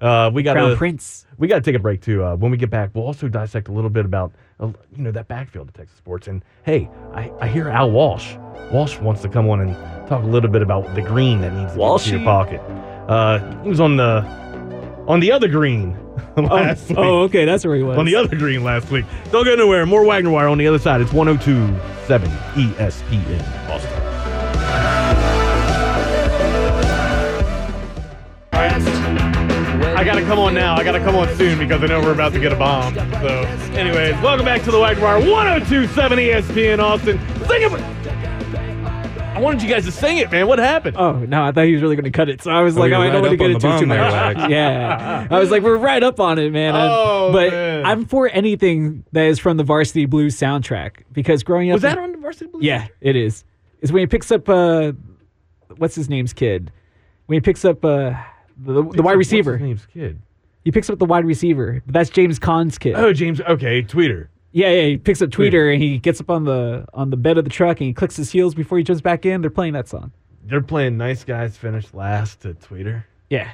Uh, we got Crown to Prince. We got to take a break too. Uh, when we get back, we'll also dissect a little bit about uh, you know that backfield of Texas sports. And hey, I, I hear Al Walsh. Walsh wants to come on and talk a little bit about the green that needs to get into your pocket. Uh, he was on the on the other green last week. Oh, okay, that's where he was. On the other green last week. Don't go nowhere. More Wagner Wire on the other side. It's 1027 ESPN Austin. Gotta come on now. I gotta come on soon because I know we're about to get a bomb. So, anyways, welcome back to the Wagner Wire 1027 ESPN Austin. Sing it! I wanted you guys to sing it, man. What happened? Oh no, I thought he was really going to cut it. So I was Oh, like, you're oh, I right don't want to get the into too bomb much. Yeah, I was like, we're right up on it, man. I- Oh, but man. I'm for anything that is from the Varsity Blues soundtrack because growing up, Was that on the Varsity Blues? Yeah, it is. Is when he picks up uh, what's his name's kid? When he picks up uh, the, the Picks up- wide what's receiver. his name's kid. He picks up the wide receiver. But that's James Caan's kid. Oh, James. Okay, Tweeter. Yeah, yeah. He picks up Tweeter and he gets up on the on the bed of the truck and he clicks his heels before he jumps back in. They're playing that song. They're playing Nice Guys Finish Last to Tweeter. Yeah.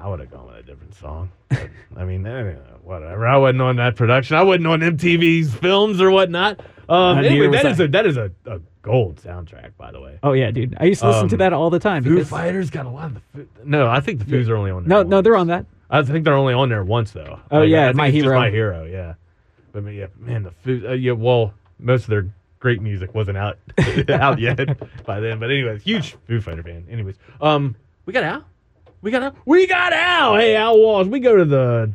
I would have gone with a different song. But, I mean, eh, whatever. I wasn't on that production. I wasn't on MTV's films or whatnot. Um, anyway, that is I. a that is a, a gold soundtrack, by the way. Oh yeah, dude. I used to listen to Um, that all the time. Foo because- Fighters got a lot of the. No, I think the Foos are only on there. No, once. no, they're on that. I think they're only on there once though. Oh, Like, yeah, I My Hero. my hero. Yeah, but man, yeah, man, the Foos. Uh, yeah, well, most of their great music wasn't out out yet by then. But anyways, huge Foo Fighter fan. Anyways, um, we got Al. We got Al. We got Al. Hey, Al Walsh. We go to the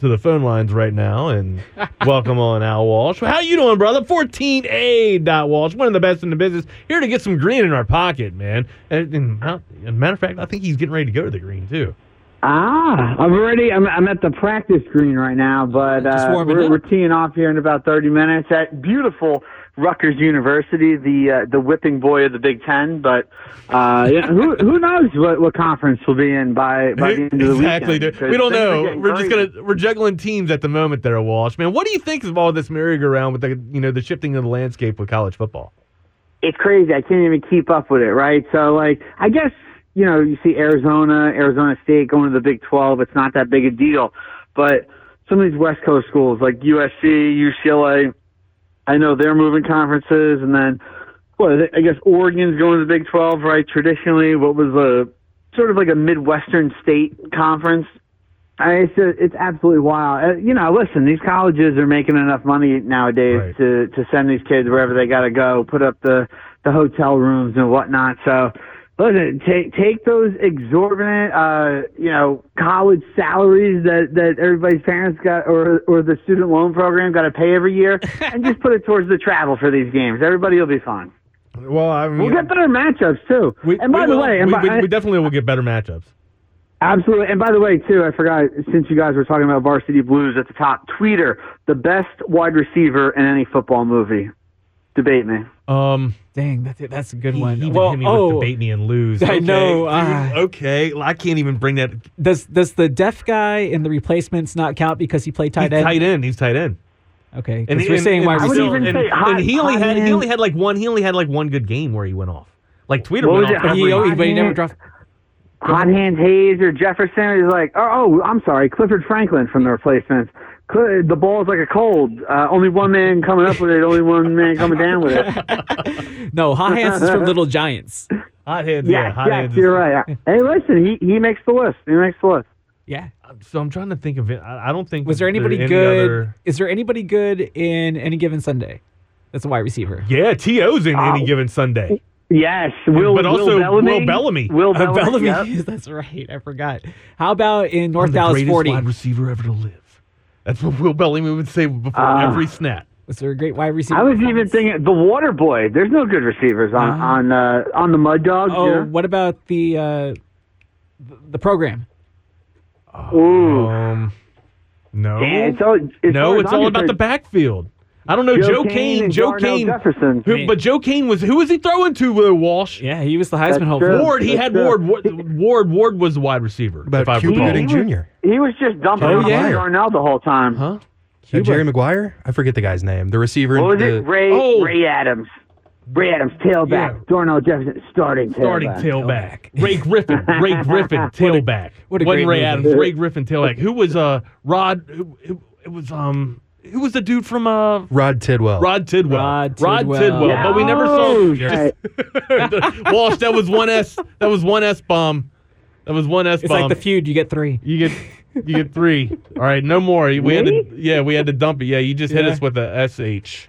to the phone lines right now and welcome on Al Walsh. How you doing, brother? 14A dot Walsh, one of the best in the business. Here to get some green in our pocket, man. And, and, uh, as a matter of fact, I think he's getting ready to go to the green too. Ah, I'm already. I'm, I'm at the practice green right now, but uh, we're, we're teeing off here in about 30 minutes at beautiful Rutgers University, the uh, the whipping boy of the Big Ten. But uh, yeah, who who knows what, what conference we'll be in by by the end of the week. exactly. weekend? 'cause We don't know. We're just gonna we're juggling teams at the moment there, Walsh. Man, what do you think of all this merry-go-round with the you know the shifting of the landscape with college football? it's crazy. I can't even keep up with it, right? So, like, I guess, you know, you see Arizona, Arizona State going to the Big 12. It's not that big a deal. But some of these West Coast schools like USC, UCLA, I know they're moving conferences. And then, well, I guess Oregon's going to the Big 12, right? Traditionally, what was a sort of like a Midwestern state conference. I, it's it's absolutely wild. Uh, you know, listen, these colleges are making enough money nowadays to to send these kids wherever they got to go, put up the the hotel rooms and whatnot. So, listen, take take those exorbitant, uh, you know, college salaries that that everybody's parents got, or or the student loan program got to pay every year, and just put it towards the travel for these games. Everybody will be fine. Well, I mean, We'll get better matchups too. and by we the will. way, and we, by, we, we definitely will get better matchups. Absolutely. And by the way, too, I forgot, since you guys were talking about Varsity Blues at the top, Tweeter, the best wide receiver in any football movie. Debate me. Um, Dang, that, that's a good one. He even well, hit me oh, with debate me and lose. I know. dude, ah. okay, I can't even bring that. Does does the deaf guy in the replacements not count because he played tight He's end? tight end. He's tight end. Okay, And, we're saying wide and, receiver. and, and, and he only had he only had like one he only had like one good game where he went off. Like Tweeter What went off. it? every- he, but he never dropped. Hot Hand Hayes or Jefferson. is like, oh, oh, I'm sorry, Clifford Franklin from the replacements. Cl- The ball's like a cold. Uh, only one man coming up with it. Only one man coming down with it. No, Hot Hands is from Little Giants. Hot hands, Yes, yeah, hot yes, hands. you're right. Hey, listen, he he makes the list. He makes the list. Yeah. So I'm trying to think of it. I, I don't think. Was there anybody any good? other- Is there anybody good in any given Sunday? That's a wide receiver. Yeah, To's in any Oh. given Sunday. Yes, Will, but also Will Bellamy. Will Bellamy. Will Uh, Bellamy. Bellamy. yep. That's right. I forgot. How about in North I'm the Dallas greatest 40? wide receiver ever to live. That's what Will Bellamy would say before Ah. every snap. Was there a great wide receiver? I was even performance? thinking the Water Boy. There's no good receivers on Ah. on uh, on the Mud Dogs. Oh, you what about the uh, the program? Ooh. Um, no, Yeah, it's all, as no, far it's all about the backfield. I don't know, Joe Joe, Kane Kane. Joe Kane. Jefferson. Who, but Joe Kane was who was he throwing to? Uh, Walsh. Yeah, he was the Heisman That's hopeful. Ward. He That's had true. Ward. Ward. Ward. Ward was the wide receiver. About if Cuba. Gooding He was- Jr. He was just dumping Oh, on yeah. Darnell the whole time. Huh? Uh, Jerry Maguire? I forget the guy's name. The receiver. What was the, it? Ray Oh. Ray Adams. Ray Adams, tailback. Yeah. Darnell Jefferson, starting tailback. Starting tailback. Ray Griffin. Ray Griffin tailback. what a Wasn't great Ray movie. Adams. Ray Griffin tailback. Who was uh Rod? Who, who- it was um. Who was the dude from uh Rod Tidwell. Rod Tidwell? Rod Tidwell. Tidwell. But we never saw. right. Walsh. That was one S. That was one S bomb. That was one S It's like the feud. You get three. You get you get three. All right, no more. We had to yeah, we had to dump it. Yeah, you just hit Yeah. us with a SH.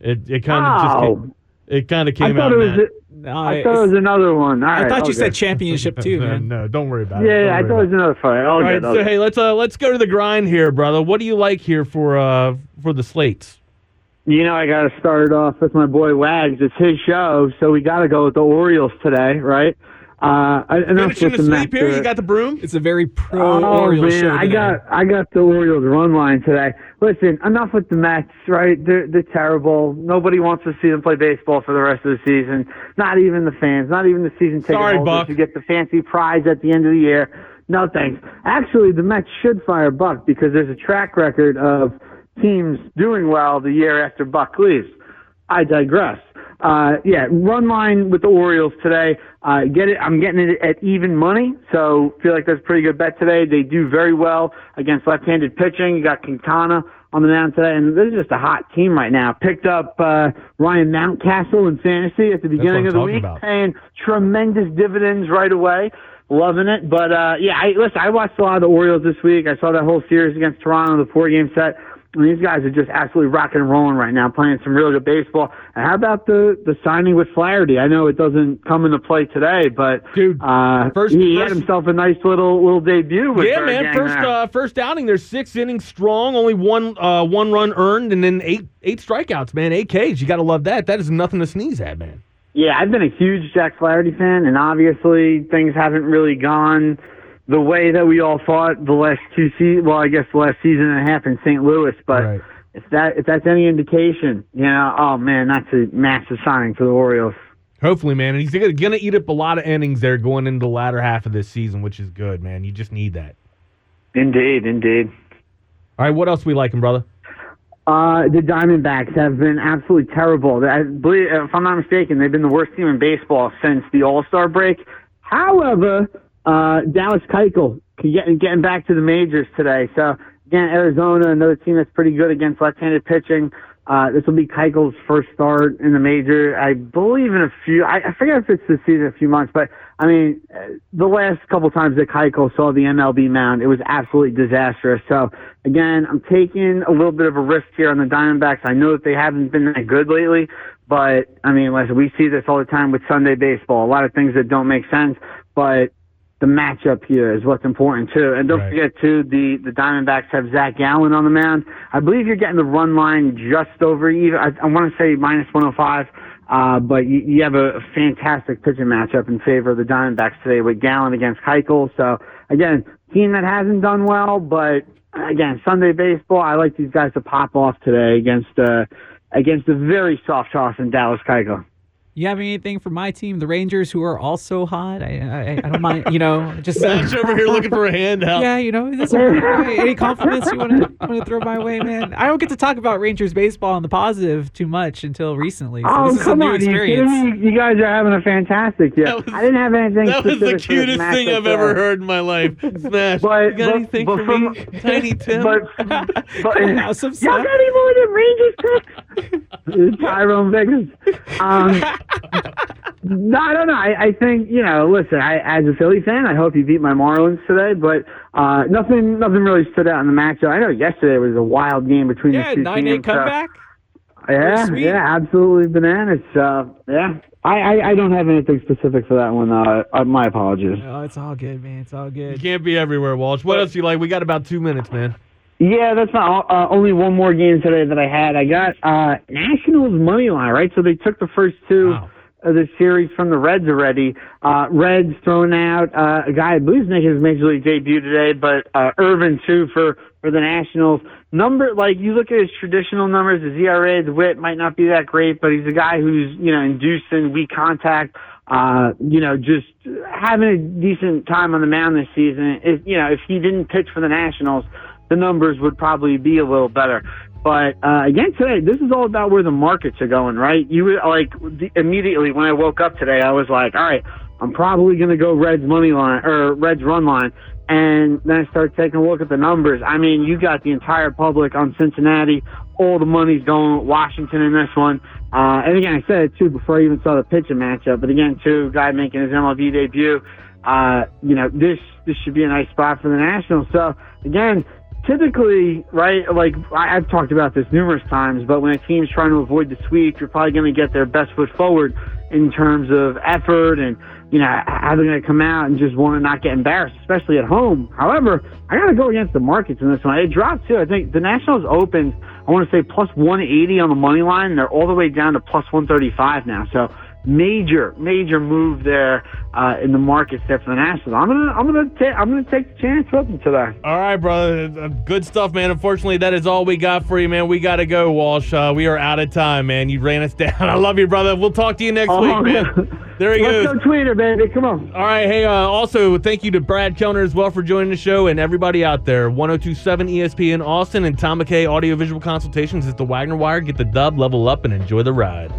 It it kind of just came, it kind of came thought out. it was. Matt. No, I thought it was another one. All I right, thought you okay. said championship too, no, man. no, don't worry about it. Yeah, Don't yeah, I thought it was another fight. All right, Okay, so hey, let's uh let's go to the grind here, brother. What do you like here for uh for the slates? You know, I got to start it off with my boy Wags. It's his show, so we got to go with the Orioles today, right? Uh, I- enough Finishing with the the sleep Mets, here. You got the broom. It's a very pro Oh Orioles man, show. I got I got the Orioles run line today. Listen, enough with the Mets, right? They're they're terrible. Nobody wants to see them play baseball for the rest of the season. Not even the fans. Not even the season ticket Sorry, holders Buck. who get the fancy prize at the end of the year. No thanks. Actually, the Mets should fire Buck because there's a track record of teams doing well the year after Buck leaves. I digress. Uh, yeah, run line with the Orioles today. Uh, get it. I'm getting it at even money, so feel like that's a pretty good bet today. They do very well against left-handed pitching. You got Quintana on the mound today, and this is just a hot team right now. Picked up uh, Ryan Mountcastle in fantasy at the beginning of the week, about. paying tremendous dividends right away. Loving it, but uh, yeah, I, listen. I watched a lot of the Orioles this week. I saw that whole series against Toronto, the four-game set. These guys are just absolutely rocking and rolling right now, playing some really good baseball. And how about the the signing with Flaherty? I know it doesn't come into play today, but Dude, uh, first- he had himself a nice little little debut. With Yeah, man. First there. uh, first outing. There's six innings strong, only one uh, one run earned, and then eight eight strikeouts. Man, eight Ks. You got to love that. That is nothing to sneeze at, man. Yeah, I've been a huge Jack Flaherty fan, and obviously things haven't really gone the way that we all thought the last two seasons. Well, I guess the last season and a half in St. Louis, but. Right. If that if that's any indication, you know, oh man, that's a massive signing for the Orioles. Hopefully, man. And he's gonna, gonna eat up a lot of innings there going into the latter half of this season, which is good, man. You just need that. Indeed, indeed. All right, what else we liking, brother? Uh, the Diamondbacks have been absolutely terrible. I believe, if I'm not mistaken, they've been the worst team in baseball since the All Star break. However, uh, Dallas Keuchel get, getting back to the majors today. So again, Arizona, another team that's pretty good against left-handed pitching. Uh, this will be Keuchel's first start in the major, I believe, in a few. I, I forget if it's this season, a few months, but I mean, uh, the last couple times that Keuchel saw the MLB mound, it was absolutely disastrous. So again, I'm taking a little bit of a risk here on the Diamondbacks. I know that they haven't been that good lately, but I mean, listen, we see this all the time with Sunday baseball. A lot of things that don't make sense, but the matchup here is what's important too. And don't Right. forget too, the the Diamondbacks have Zach Gallen on the mound. I believe you're getting the run line just over even. I, I want to say minus 105. Uh, but you, you have a fantastic pitching matchup in favor of the Diamondbacks today with Gallen against Keuchel. So again, team that hasn't done well, but again, Sunday baseball. I like these guys to pop off today against uh, against a very soft toss in Dallas Keuchel. You have anything for my team, the Rangers, who are also hot? I I, I don't mind. You know, just uh, Matt's over here looking for a handout. Yeah, you know, this, any compliments you want to want to throw my way, man? I don't get to talk about Rangers baseball in the positive too much until recently. So oh, this is come a new on. You, experience. kidding you guys are having a fantastic year. I didn't have anything That was the specific for this cutest thing I've there. ever heard in my life. Smash. But, you got but, anything but for from, me, Tiny Tim? But, but House of y'all Sun. got any more than Rangers picks? Tyrone Biggins. Um, no, I don't know. I, I think you know. Listen, I, as a Philly fan, I hope you beat my Marlins today. But uh, nothing, nothing really stood out in the matchup. I know yesterday was a wild game between Yeah, the two nine teams. eight so- comeback. yeah, yeah, absolutely bananas. Uh, yeah, I, I, I don't have anything specific for that one. Uh, uh, my apologies. Oh, it's all good, man. It's all good. you can't be everywhere, Walsh. What else do you like? We got about two minutes, man. Yeah, that's not uh, only one more game today that I had. I got uh, Nationals money line, right? So they took the first two Wow. of the series from the Reds already. Uh, Reds throwing out uh, a guy I believe making his major league debut today, but uh, Irvin too for for the Nationals. Number like you look at his traditional numbers, his ERA, the WHIP might not be that great, but he's a guy who's you know inducing weak contact. Uh, you know, just having a decent time on the mound this season. If you know, if he didn't pitch for the Nationals, the numbers would probably be a little better. But uh, again today, this is all about where the markets are going, right? You would- like immediately when I woke up today, I was like, all right, I'm probably going to go Reds money line or Reds run line. And then I started taking a look at the numbers. I mean, you got the entire public on Cincinnati. All the money's going Washington in this one. Uh, and again, I said it too before I even saw the pitching matchup. But again, too, guy making his MLB debut. Uh, you know, this this should be a nice spot for the Nationals. So again, typically, right? Like I've talked about this numerous times, but when a team's trying to avoid the sweep, you're probably going to get their best foot forward in terms of effort and you know how they're going to come out and just want to not get embarrassed, especially at home. However, I got to go against the markets in this one. It dropped too. I think the Nationals opened. I want to say plus 180 on the money line. They're all the way down to plus 135 now. So major, major move there uh, in the market there for the Nationals. I'm gonna, I'm gonna, ta- I'm gonna take the chance with them today. All right, brother. Good stuff, man. Unfortunately, that is all we got for you, man. We got to go, Walsh. Uh, we are out of time, man. You ran us down. I love you, brother. We'll talk to you next Oh, week, man. There he Let's goes. go Twitter, baby. Come on. All right. Hey, uh, also, thank you to Brad Kellner as well for joining the show and everybody out there. 1027 ESPN Austin and Tom McKay Audiovisual Consultations. It's the Wagner Wire. Get the dub, level up, and enjoy the ride.